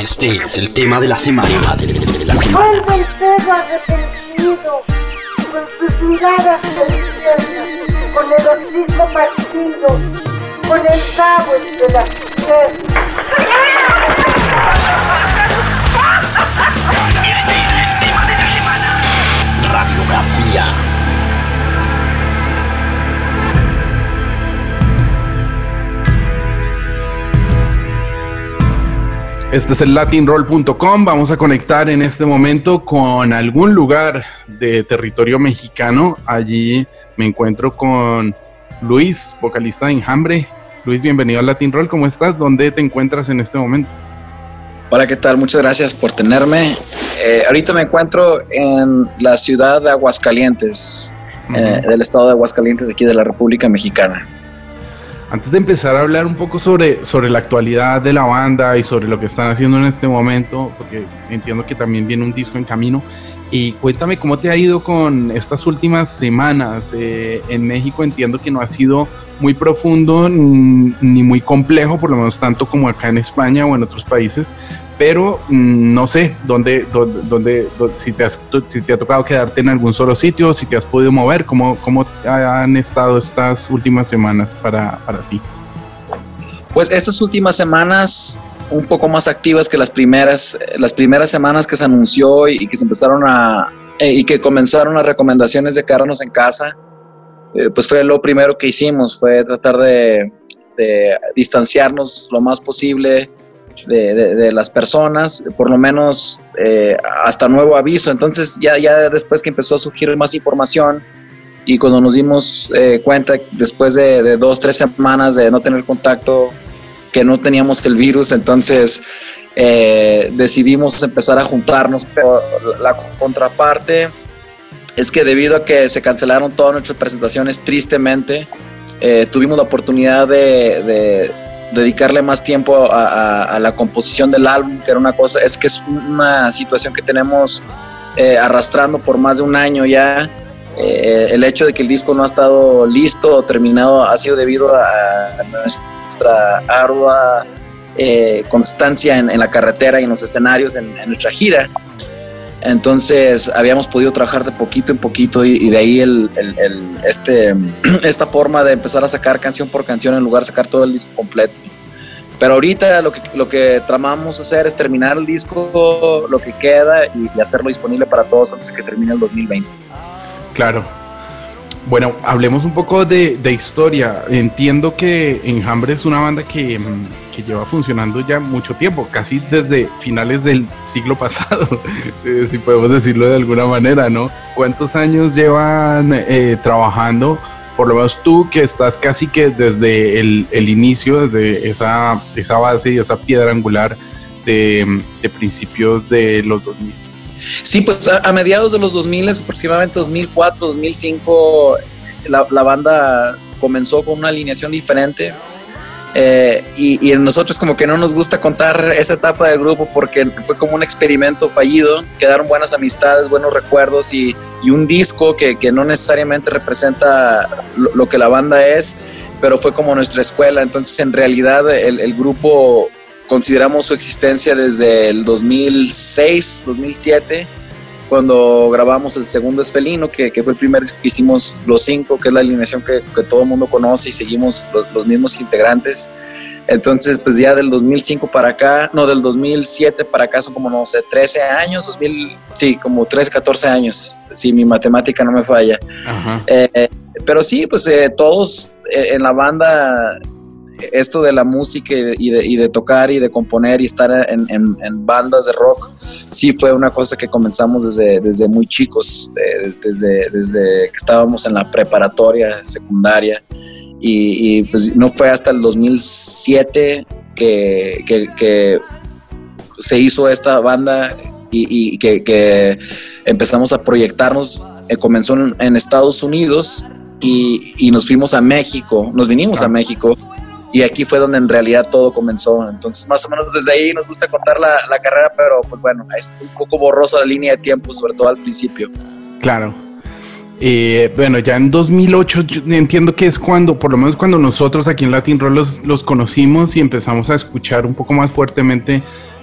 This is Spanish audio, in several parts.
Este es el tema de la semana. De la semana. Vuelve el perro arrepentido, con sus miradas con el hocico partido, con el cabo entre las piernas. Radiografía. Este es el latinroll.com. Vamos a conectar en este momento con algún lugar de territorio mexicano. Allí me encuentro con Luis, vocalista de Enjambre. Luis, bienvenido al Latin Roll. ¿Cómo estás? ¿Dónde te encuentras en este momento? Hola, ¿qué tal? Muchas gracias por tenerme. Eh, ahorita me encuentro en la ciudad de Aguascalientes, eh, del estado de Aguascalientes, aquí de la República Mexicana. Antes de empezar a hablar un poco sobre, sobre la actualidad de la banda y sobre lo que están haciendo en este momento, porque entiendo que también viene un disco en camino, y cuéntame cómo te ha ido con estas últimas semanas. Eh, en México entiendo que no ha sido muy profundo ni muy complejo, por lo menos tanto como acá en España o en otros países, pero mm, no sé dónde, dónde, dónde- dó- si, te has- si te ha tocado quedarte en algún solo sitio, si te has podido mover, cómo, cómo han estado estas últimas semanas para, para ti. Pues estas últimas semanas un poco más activas que las primeras, las primeras semanas que se anunció y, y que se empezaron a eh, y que comenzaron las recomendaciones de quedarnos en casa, eh, pues fue lo primero que hicimos, fue tratar de, de distanciarnos lo más posible de, las personas, por lo menos eh, hasta nuevo aviso. Entonces ya, ya después que empezó a surgir más información y cuando nos dimos eh, cuenta después de, dos, tres semanas de no tener contacto, que no teníamos el virus, entonces eh, decidimos empezar a juntarnos, pero la contraparte es que debido a que se cancelaron todas nuestras presentaciones tristemente, tuvimos la oportunidad de dedicarle más tiempo a, a- a la composición del álbum, que era una cosa, es que es una situación que tenemos eh, arrastrando por más de un año ya. Eh, el hecho de que el disco no ha estado listo o terminado ha sido debido a, nuestra ardua eh, constancia en, en la carretera y en los escenarios en, en nuestra gira. Entonces habíamos podido trabajar de poquito en poquito y, y de ahí el, el- el- este, esta forma de empezar a sacar canción por canción en lugar de sacar todo el disco completo. Pero ahorita lo que, lo que tramamos hacer es terminar el disco, lo que queda y, y hacerlo disponible para todos antes de que termine el 2020. Claro. Bueno, hablemos un poco de, de historia. Entiendo que Enjambre es una banda que, mm, que lleva funcionando ya mucho tiempo, casi desde finales del siglo pasado, eh, si podemos decirlo de alguna manera, ¿no? ¿Cuántos años llevan eh, trabajando? Por lo menos tú que estás casi que desde el, inicio, desde esa, esa base y esa piedra angular de, principios de los 2000. Sí, pues a, mediados de los 2000, aproximadamente 2004, 2005, la, la banda comenzó con una alineación diferente. Eh, y, y nosotros como que no nos gusta contar esa etapa del grupo porque fue como un experimento fallido, quedaron buenas amistades, buenos recuerdos y, y un disco que, que no necesariamente representa lo, lo que la banda es, pero fue como nuestra escuela. Entonces en realidad el, el grupo consideramos su existencia desde el 2006, 2007, cuando grabamos el segundo es Felino, que, que fue el primer disco que hicimos los cinco, que es la alineación que, que todo el mundo conoce y seguimos los, los mismos integrantes. Entonces, pues ya del 2005 para acá, no, del 2007 para acá son como, no sé, 13 años, 2000, sí, como 13, 14 años, si mi matemática no me falla. Ajá. Eh, pero sí, pues eh, todos eh, en la banda, esto de la música y de, y de- y de tocar y de componer y estar en, en- en bandas de rock, sí fue una cosa que comenzamos desde, desde muy chicos, eh, desde, desde que estábamos en la preparatoria, secundaria. Y, y, pues no fue hasta el 2007 que, que- que se hizo esta banda y, que, que empezamos a proyectarnos. Eh, comenzó en, en Estados Unidos y, y nos fuimos a México, nos vinimos Ah. a México y aquí fue donde en realidad todo comenzó. Entonces, más o menos desde ahí nos gusta contar la, la carrera, pero pues bueno, es un poco borroso la línea de tiempo, sobre todo al principio. Claro. Eh, bueno, ya en 2008 yo entiendo que es cuando, por lo menos cuando nosotros aquí en Latin Roll los, los conocimos y empezamos a escuchar un poco más fuertemente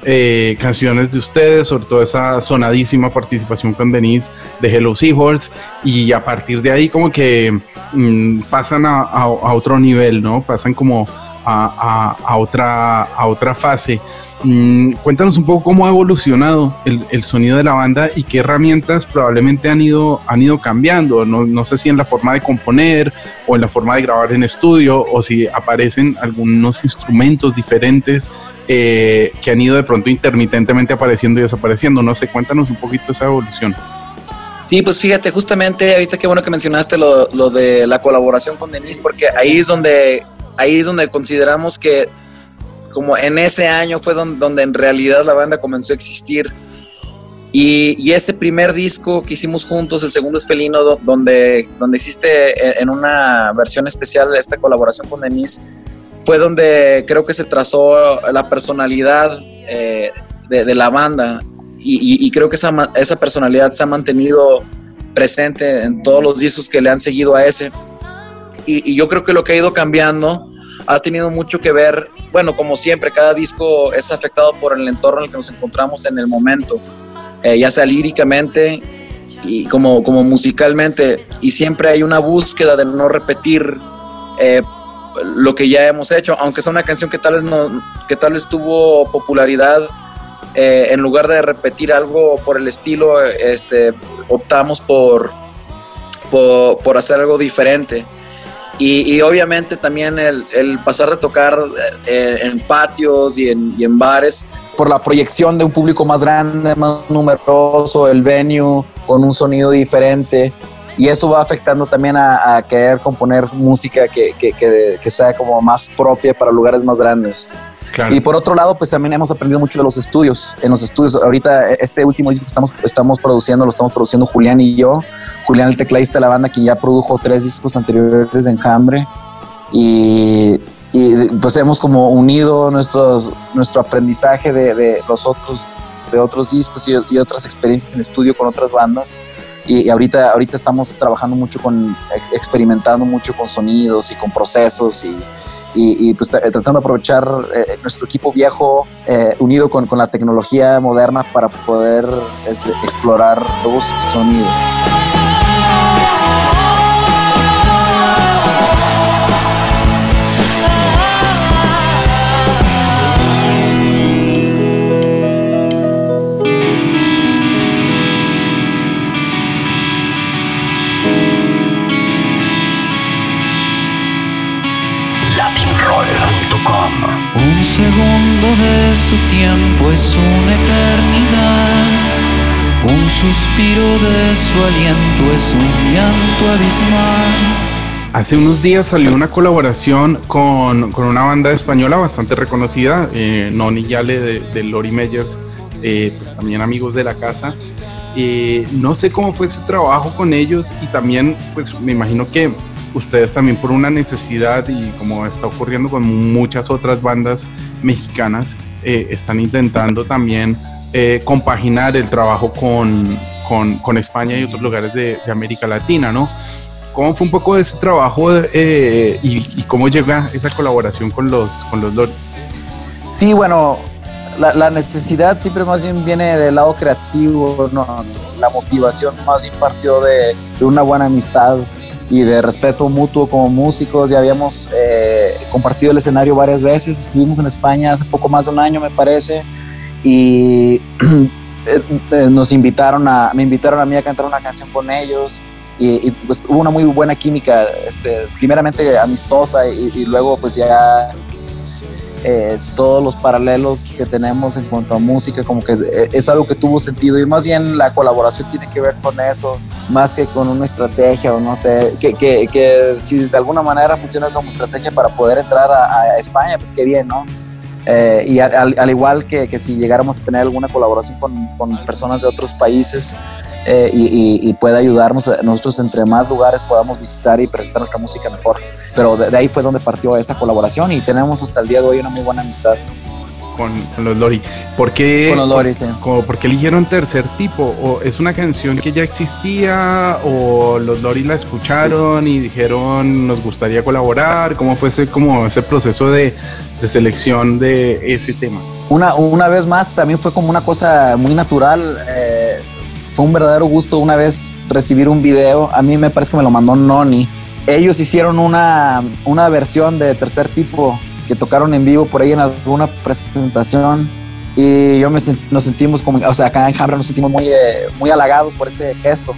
eh, canciones de ustedes, sobre todo esa sonadísima participación con Denise de Hello Seahorse, y a partir de ahí como que mm, pasan a, otro nivel, ¿no? Pasan como a otra, a otra fase. Mm, cuéntanos un poco cómo ha evolucionado el, sonido de la banda y qué herramientas probablemente han ido, han ido cambiando. No, no, sé si en la forma de componer o en la forma de grabar en estudio o si aparecen algunos instrumentos diferentes eh, que han ido de pronto intermitentemente apareciendo y desapareciendo. No sé, cuéntanos un poquito esa evolución. Sí, pues fíjate, justamente ahorita qué bueno que mencionaste lo, lo de la colaboración con Denise, porque ahí es donde, ahí es donde consideramos que como en ese año fue donde, donde en realidad la banda comenzó a existir. Y, y, ese primer disco que hicimos juntos, el segundo es Felino, donde, donde existe en una versión especial esta colaboración con Denise, fue donde creo que se trazó la personalidad eh, de, de, la banda y, y, creo que esa, esa, personalidad se ha mantenido presente en todos los discos que le han seguido a ese. Y, y, yo creo que lo que ha ido cambiando ha tenido mucho que ver, bueno, como siempre, cada disco es afectado por el entorno en el que nos encontramos en el momento, eh, ya sea líricamente y como, como musicalmente, y siempre hay una búsqueda de no repetir. Eh, lo que ya hemos hecho, aunque sea una canción que tal vez no, que tal vez tuvo popularidad, eh, en lugar de repetir algo por el estilo, este, optamos por, por, por hacer algo diferente. Y, y obviamente también el, el, pasar de tocar eh, en patios y en, y en bares, por la proyección de un público más grande, más numeroso, el venue con un sonido diferente y eso va afectando también a, a querer componer música que, que, que, que, sea como más propia para lugares más grandes. Y por otro lado, pues también hemos aprendido mucho de los estudios. En los estudios, ahorita este último disco que estamos, estamos produciendo, lo estamos produciendo Julián y yo. Julián, el tecladista de la banda, quien ya produjo tres discos anteriores de Enjambre. Y, y pues hemos como unido nuestros, nuestro aprendizaje de, de los otros de otros discos y, y, otras experiencias en estudio con otras bandas y, y, ahorita, ahorita estamos trabajando mucho con, experimentando mucho con sonidos y con procesos y, y, pues tratando de aprovechar eh, nuestro equipo viejo eh, unido con, con, la tecnología moderna para poder este, explorar nuevos sonidos. Un segundo de su tiempo es una eternidad. Un suspiro de su aliento es un llanto abismal. Hace unos días salió una colaboración con, con una banda española bastante reconocida, eh, Noni Yale de, Lori Meyers, eh, pues también amigos de la casa. Eh, no sé cómo fue ese trabajo con ellos y también pues me imagino que ustedes también por una necesidad y como está ocurriendo con muchas otras bandas mexicanas, eh, están intentando también eh, compaginar el trabajo con, con, España y otros lugares de, América Latina, ¿no? ¿Cómo fue un poco ese trabajo eh, y, cómo llega esa colaboración con los, con los Lori? Sí, bueno, la, necesidad siempre más bien viene del lado creativo, ¿no? la motivación más bien de una buena amistad y de respeto mutuo como músicos. Ya habíamos eh, compartido el escenario varias veces. Estuvimos en España hace poco más de un año, me parece, y eh, nos invitaron a, me invitaron a mí a cantar una canción con ellos. Y, y pues hubo una muy buena química, este, primeramente amistosa y, y luego pues ya eh, todos los paralelos que tenemos en cuanto a música, como que eh, es algo que tuvo sentido y más bien la colaboración tiene que ver con eso, más que con una estrategia o no sé, que, que, que si de alguna manera funciona como estrategia para poder entrar a, a España, pues qué bien, ¿no? Eh, y al, al, igual que, que, si llegáramos a tener alguna colaboración con, con personas de otros países eh, y, y, y, puede ayudarnos a nosotros entre más lugares podamos visitar y presentar nuestra música mejor. Pero de, de, ahí fue donde partió esa colaboración y tenemos hasta el día de hoy una muy buena amistad. Con, con los Lori. ¿Por qué, con los Lori, sí. como, ¿Por qué eligieron Tercer Tipo? ¿O ¿Es una canción que ya existía o los Lori la escucharon y dijeron nos gustaría colaborar? ¿Cómo fue ese, como ese proceso de, de selección de ese tema? una, una vez más, también fue como una cosa muy natural. eh, fue un verdadero gusto una vez recibir un video. A mí me parece que me lo mandó Noni. Ellos hicieron una, una versión de tercer tipo que tocaron en vivo por ahí en alguna presentación. Y yo me nos sentimos como, o sea, acá en Hambre nos sentimos muy, eh, muy halagados por ese gesto.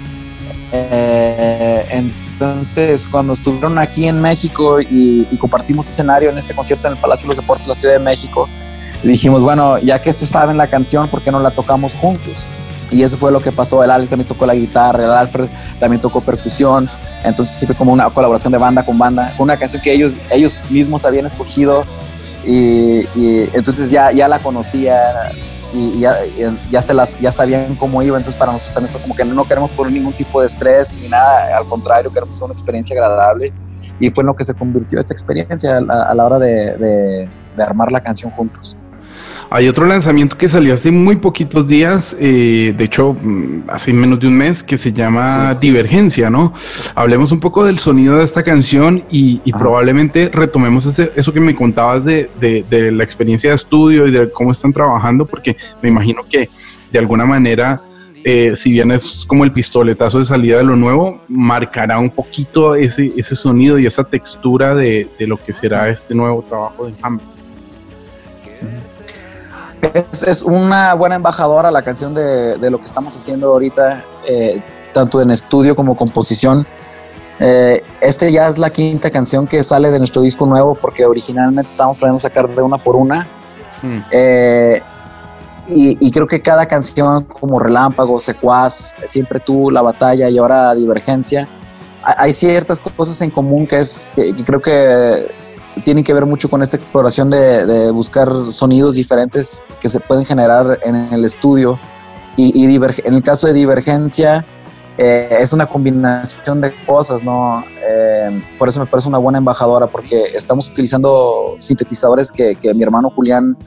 Eh, entonces, cuando estuvieron aquí en México y, y compartimos escenario en este concierto en el Palacio de los Deportes de la Ciudad de México, dijimos, bueno, ya que se saben la canción, ¿por qué no la tocamos juntos? Y eso fue lo que pasó. El Alex también tocó la guitarra, el Alfred también tocó percusión. Entonces sí fue como una colaboración de banda con banda, una canción que ellos, ellos mismos habían escogido y, entonces ya, ya la conocía y, ya, ya, sabían cómo iba. Entonces para nosotros también fue como que no queremos poner ningún tipo de estrés ni nada, al contrario, queremos hacer una experiencia agradable. Y fue en lo que se convirtió esta experiencia a la, hora de, de armar la canción juntos. Hay otro lanzamiento que salió hace muy poquitos días, eh, de hecho, mm, hace menos de un mes, que se llama Sí. Divergencia, ¿no? Hablemos un poco del sonido de esta canción y, probablemente retomemos ese- eso que me contabas de, de- de la experiencia de estudio y de cómo están trabajando, porque me imagino que de alguna manera, eh, si bien es como el pistoletazo de salida de lo nuevo, marcará un poquito ese, ese sonido y esa textura de, de lo que será este nuevo trabajo de Enjambre. Es, es una buena embajadora la canción de, de lo que estamos haciendo ahorita, eh, tanto en estudio como composición. Eh, este ya es la quinta canción que sale de nuestro disco nuevo porque originalmente estábamos planeando sacar de una por una. Mm. Eh, y, y creo que cada canción como Relámpago, Secuaz, Siempre tú, La Batalla y ahora Divergencia, hay, ciertas cosas en común que, es, que, que creo que tienen que ver mucho con esta exploración de, de buscar sonidos diferentes que se pueden generar en el estudio. Y, y en el caso de Divergencia, eh, es una combinación de cosas, ¿no? Eh, por eso me parece una buena embajadora, porque estamos utilizando sintetizadores que, que mi hermano Julián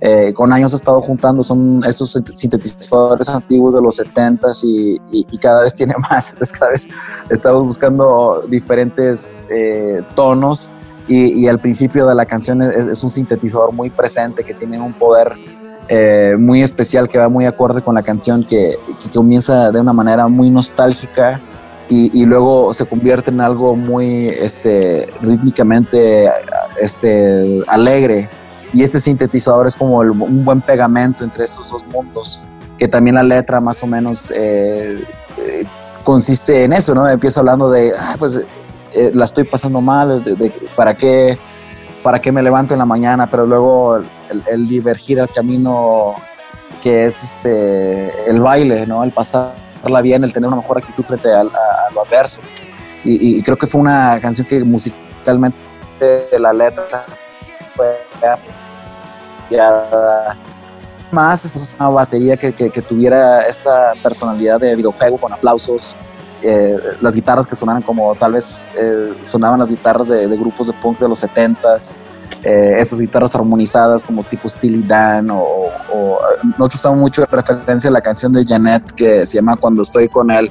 eh, con años ha estado juntando, son estos sint- sintetizadores antiguos de los 70s y, y- y cada vez tiene más, entonces cada vez estamos buscando diferentes eh, tonos y, y al principio de la canción es, es un sintetizador muy presente que tiene un poder eh, muy especial que va muy acorde con la canción que, que comienza de una manera muy nostálgica y, y luego se convierte en algo muy este, rítmicamente este, alegre y este sintetizador es como el- un buen pegamento entre estos dos mundos que también la letra más o menos eh, eh, consiste en eso, ¿no? Empieza hablando de, "Ah, pues eh, la estoy pasando mal, de, de- ¿para qué? ¿Para qué me levanto en la mañana? Pero luego el, el divergir al camino que es este, el baile, ¿no? El pasarla bien, el tener una mejor actitud frente al, a, a lo adverso. Y, y creo que fue una canción que musicalmente la letra fue ya más es una batería que, que, que tuviera esta personalidad de videojuego con aplausos, eh, las guitarras que sonaran como tal vez eh, sonaban las guitarras de, grupos de punk de los 70s, eh, esas guitarras armonizadas como tipo Steely Dan o, o nosotros usamos mucho de referencia a la canción de Janet que se llama Cuando estoy con él.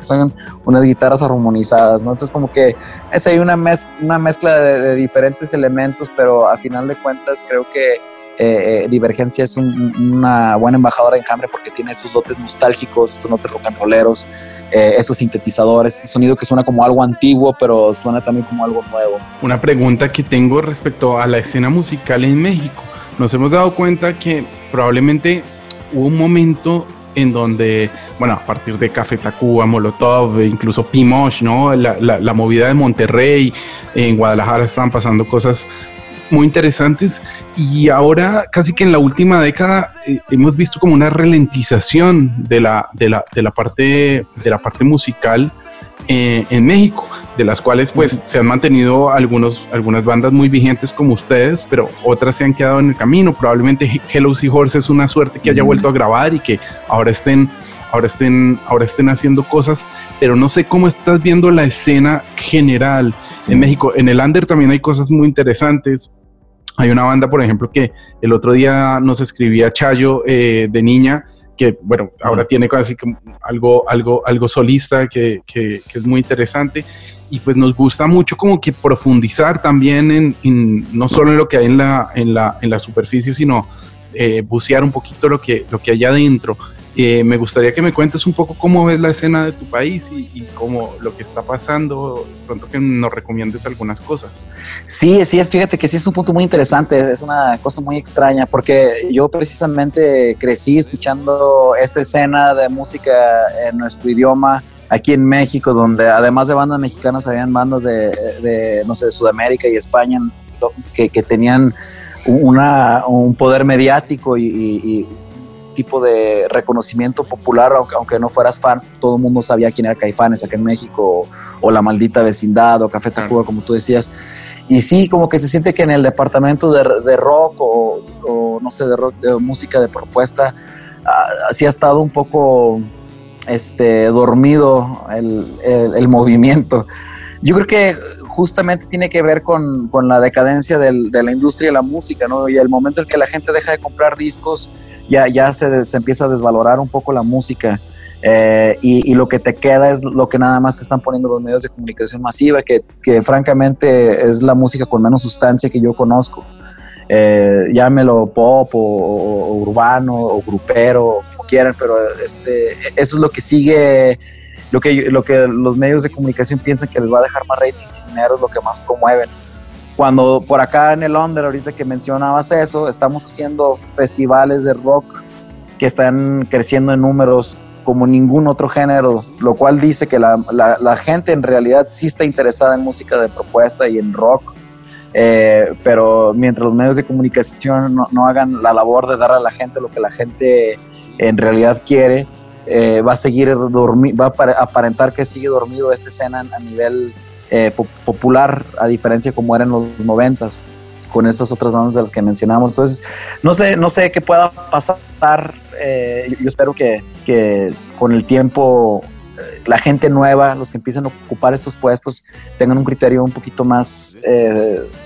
Son unas guitarras armonizadas, ¿no? Entonces como que es ahí una, mez una mezcla de, diferentes elementos, pero a final de cuentas creo que eh, eh, Divergencia es un, una buena embajadora de Enjambre porque tiene esos dotes nostálgicos, esos dotes rock and rolleros, eh, esos sintetizadores, ese sonido que suena como algo antiguo, pero suena también como algo nuevo. Una pregunta que tengo respecto a la escena musical en México. Nos hemos dado cuenta que probablemente hubo un momento en donde, bueno, a partir de Café Tacuba, Molotov, e incluso Pimosh, ¿no? La, la, la movida de Monterrey, en Guadalajara estaban pasando cosas muy interesantes y ahora casi que en la última década eh, hemos visto como una ralentización de la, de la, de la, parte, de la parte musical eh, en México, de las cuales pues uh -huh. se han mantenido algunos, algunas bandas muy vigentes como ustedes, pero otras se han quedado en el camino. Probablemente Hello Seahorse es una suerte que haya uh -huh. vuelto a grabar y que ahora estén, ahora, estén, ahora estén haciendo cosas, pero no sé cómo estás viendo la escena general sí. en México. En el Under también hay cosas muy interesantes. Hay una banda, por ejemplo, que el otro día nos escribía Chayo eh, de niña, que bueno, ahora tiene casi como algo, algo, algo solista que, que, que, es muy interesante. y pues nos gusta mucho como que profundizar también en, no solo en lo que hay en la, en la, en la superficie, sino eh, bucear un poquito lo que, lo que hay adentro. Me gustaría que me cuentes un poco cómo ves la escena de tu país y, cómo lo que está pasando, pronto que nos recomiendes algunas cosas. Sí, sí, fíjate que sí es un punto muy interesante, es una cosa muy extraña, porque yo precisamente crecí escuchando esta escena de música en nuestro idioma aquí en México, donde además de bandas mexicanas habían bandas de, no sé, de Sudamérica y España que, tenían un poder mediático y, tipo de reconocimiento popular, aunque, no fueras fan, todo el mundo sabía quién era Caifanes acá en México, o, La Maldita Vecindad, o Café Tacuba, como tú decías. Y sí, como que se siente que en el departamento de, rock o, no sé, de rock, de música de propuesta, así ha estado un poco este, dormido el, movimiento. Yo creo que justamente tiene que ver con, la decadencia de la industria de la música, ¿no? Y el momento en que la gente deja de comprar discos, ya, ya se, empieza a desvalorar un poco la música. Eh, y, lo que te queda es lo que nada más te están poniendo los medios de comunicación masiva, que, francamente es la música con menos sustancia que yo conozco. Eh, llámelo pop o, urbano o grupero, como quieran, pero este, eso es lo que sigue, lo que, lo que los medios de comunicación piensan que les va a dejar más ratings y dinero es lo que más promueven. Cuando por acá en el Londres, ahorita que mencionabas eso, estamos haciendo festivales de rock que están creciendo en números como ningún otro género, lo cual dice que la, la, gente en realidad sí está interesada en música de propuesta y en rock, eh, pero mientras los medios de comunicación no, no, hagan la labor de dar a la gente lo que la gente en realidad quiere, eh, va a seguir dormir, va a aparentar que sigue dormido esta escena a nivel eh, popular, a diferencia como era en los noventas, con estas otras bandas de las que mencionamos. Entonces, no sé, no sé qué pueda pasar. Eh, yo, espero que, que, con el tiempo eh, la gente nueva, los que empiecen a ocupar estos puestos, tengan un criterio un poquito más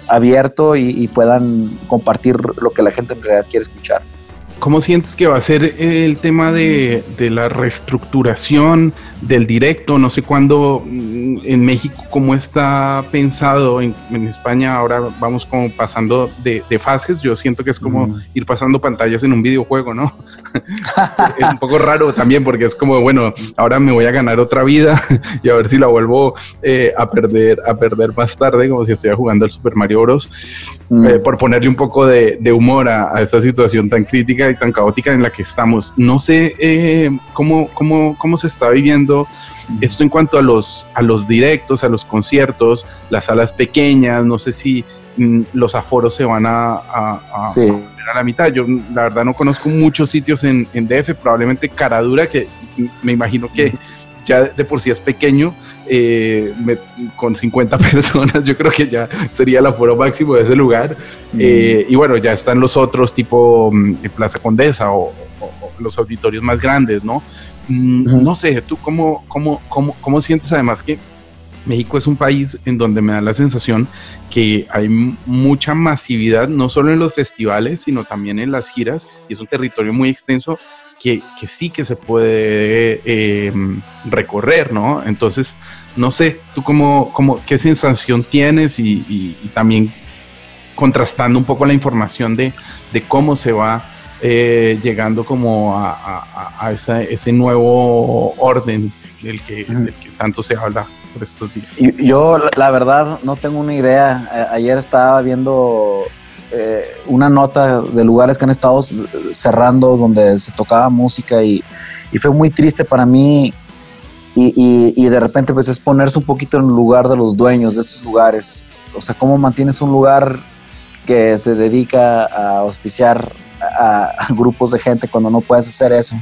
abierto y, y puedan compartir lo que la gente en realidad quiere escuchar. ¿Cómo sientes que va a ser el tema de, la reestructuración del directo? No sé cuándo mm, en México, cómo está pensado, en, España ahora vamos como pasando de, fases, yo siento que es como ir pasando pantallas en un videojuego, ¿no? es un poco raro también porque es como, bueno, ahora me voy a ganar otra vida y a ver si la vuelvo eh, a, perder, a perder más tarde, como si estuviera jugando al Super Mario Bros. Eh, por ponerle un poco de, humor a esta situación tan crítica tan caótica en la que estamos. No sé eh, cómo, cómo, cómo se está viviendo esto en cuanto a los, a los directos, a los conciertos, las salas pequeñas, no sé si mm, los aforos se van a, a, a, la mitad. Yo la verdad no conozco muchos sitios en, en DF, probablemente Caradura, que me imagino que ya de por sí es pequeño, eh, con 50 personas, yo creo que ya sería el aforo máximo de ese lugar. Eh, y bueno, ya están los otros tipo mm, Plaza Condesa o, los auditorios más grandes, ¿no? Mm, no sé, ¿tú cómo, cómo, cómo, cómo sientes además que México es un país en donde me da la sensación que hay mucha masividad, no solo en los festivales, sino también en las giras, y es un territorio muy extenso que, sí que se puede em, recorrer, ¿no? Entonces, no sé, tú cómo, cómo qué sensación tienes y, también contrastando un poco la información de, cómo se va eh, llegando como a, ese nuevo orden del que, tanto se habla por estos días. Yo, la verdad, no tengo una idea. Ayer estaba viendo eh, una nota de lugares que han estado cerrando donde se tocaba música y, fue muy triste para mí y, de repente pues es ponerse un poquito en el lugar de los dueños de estos lugares. O sea, cómo mantienes un lugar que se dedica a auspiciar a, grupos de gente cuando no puedes hacer eso.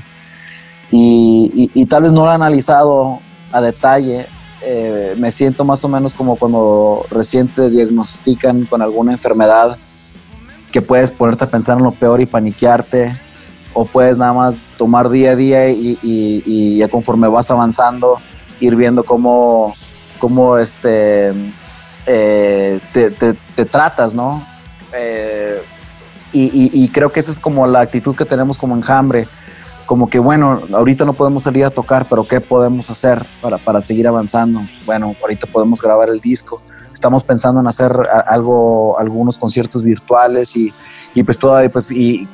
Y, tal vez no lo he analizado a detalle. Eh, me siento más o menos como cuando recién te diagnostican con alguna enfermedad que puedes ponerte a pensar en lo peor y paniquearte, o puedes nada más tomar día a día y, ya conforme vas avanzando, ir viendo cómo, cómo este, eh, te, tratas, ¿no? Eh, y, creo que esa es como la actitud que tenemos como enjambre. como que, bueno, ahorita no podemos salir a tocar, pero ¿qué podemos hacer para, para seguir avanzando? Bueno, ahorita podemos grabar el disco. Estamos pensando en hacer algo, algunos conciertos virtuales y, y pues todavía, pues, y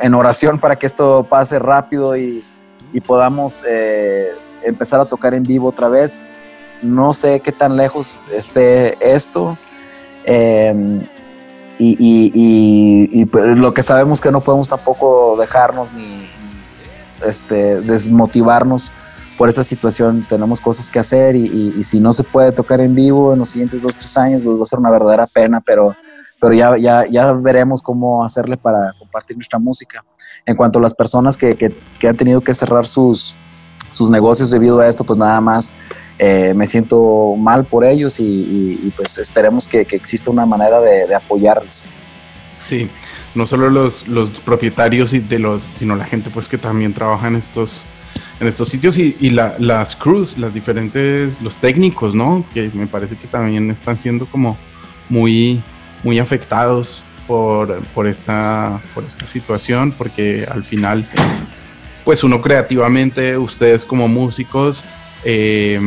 en oración para que esto pase rápido y, y podamos eh, empezar a tocar en vivo otra vez. No sé qué tan lejos esté esto. Eh, y, y, pues, lo que sabemos que no podemos tampoco dejarnos ni, este, desmotivarnos por esta situación. Tenemos cosas que hacer y, si no se puede tocar en vivo en los siguientes dos, tres años, pues va a ser una verdadera pena, pero, pero ya, ya, ya veremos cómo hacerle para compartir nuestra música. En cuanto a las personas que, que han tenido que cerrar sus, sus negocios debido a esto, pues nada más eh, me siento mal por ellos y, pues esperemos que, que, exista una manera de, de apoyarles. Sí, no solo los, los propietarios y de los, sino la gente pues que también trabaja en estos, en estos sitios y, y la, las crews, las diferentes, los técnicos, ¿no? Que me parece que también están siendo como muy, muy afectados por, por, esta, por esta situación, porque al final, pues uno creativamente, ustedes como músicos, eh,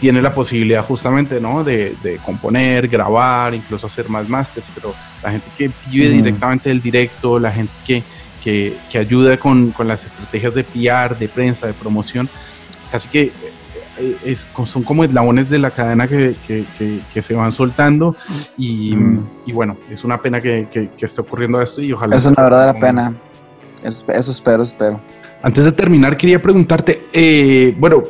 tiene la posibilidad justamente, ¿no? De, componer, grabar, incluso hacer más masters, pero la gente que vive directamente del directo, la gente que, que, ayuda con, con, las estrategias de PR, de prensa, de promoción, casi que eh, es, son como eslabones de la cadena que, que se van soltando y, y, bueno, es una pena que, esté ocurriendo esto y ojalá... Es una verdadera pena, eso, espero, espero. Antes de terminar, quería preguntarte, eh, bueno,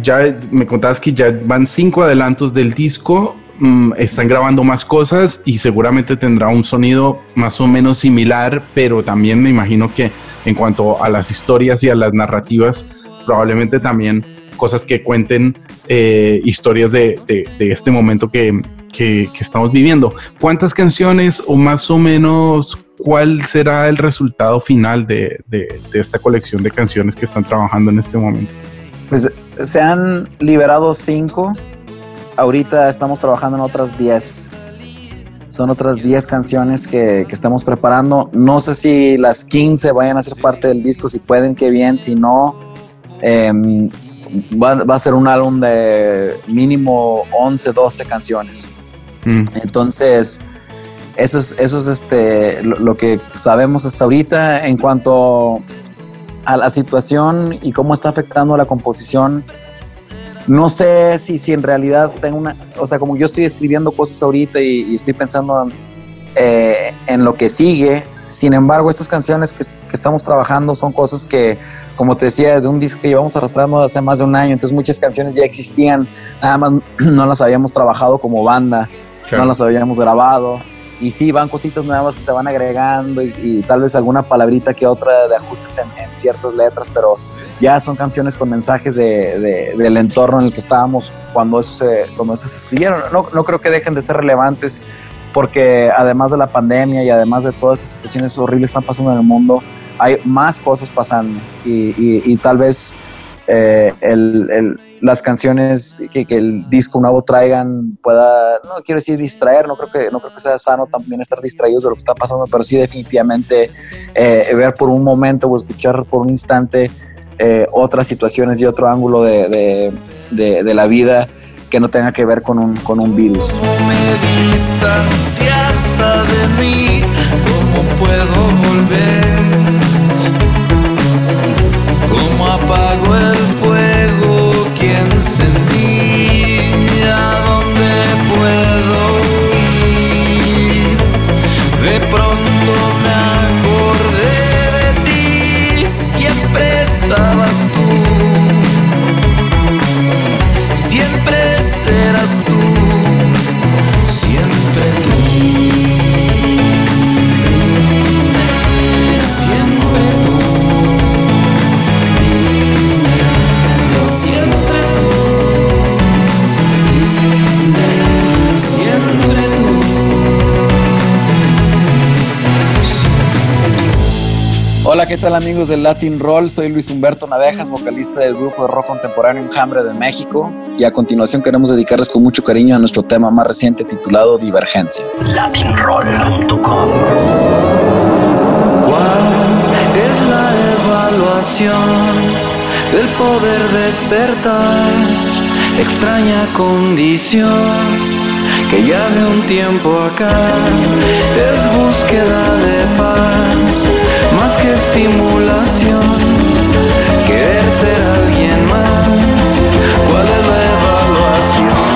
ya me contabas que ya van cinco adelantos del disco, mm, están grabando más cosas y seguramente tendrá un sonido más o menos similar, pero también me imagino que en cuanto a las historias y a las narrativas, probablemente también cosas que cuenten eh, historias de, este momento que, estamos viviendo. ¿Cuántas canciones o más o menos cuál será el resultado final de, de esta colección de canciones que están trabajando en este momento? Pues se han liberado cinco. Ahorita estamos trabajando en otras diez. Son otras diez canciones que, que, estamos preparando. No sé si las 15 vayan a ser parte del disco, si pueden, qué bien. Si no, em, va, a ser un álbum de mínimo 11, 12 canciones. Mm. Entonces, eso es, eso es este, lo, que sabemos hasta ahorita en cuanto a la situación y cómo está afectando la composición. No sé si, si en realidad tengo una, o sea, como yo estoy escribiendo cosas ahorita y, estoy pensando eh, en lo que sigue, sin embargo, estas canciones que, que, estamos trabajando son cosas que, como te decía, de un disco que llevamos arrastrando hace más de un año, entonces muchas canciones ya existían, nada más no las habíamos trabajado como banda, no las habíamos grabado y sí, van cositas nuevas que se van agregando y, tal vez alguna palabrita que otra de ajustes en, ciertas letras, pero ya son canciones con mensajes de, del entorno en el que estábamos cuando eso se, cuando eso se escribieron. No, no creo que dejen de ser relevantes porque además de la pandemia y además de todas esas situaciones horribles que están pasando en el mundo, hay más cosas pasando y, y tal vez eh, las canciones que, el disco nuevo traigan pueda, no quiero decir distraer, no creo que, no creo que sea sano también estar distraídos de lo que está pasando, pero sí definitivamente eh, ver por un momento o escuchar por un instante eh, otras situaciones y otro ángulo de, de, la vida que no tenga que ver con un, con un virus. puedo volver? ¿Cómo apago el que ¿qué tal amigos del Latin Roll? Soy Luis Humberto Navejas, vocalista del grupo de rock contemporáneo Enjambre de México. Y a continuación queremos dedicarles con mucho cariño a nuestro tema más reciente titulado Divergencia. Latinroll.com ¿Cuál es la pasión del poder despertar, extraña condición que ya de un tiempo acá es búsqueda de paz, más que estimulación, querer ser alguien más, ¿cuál es la evaluación?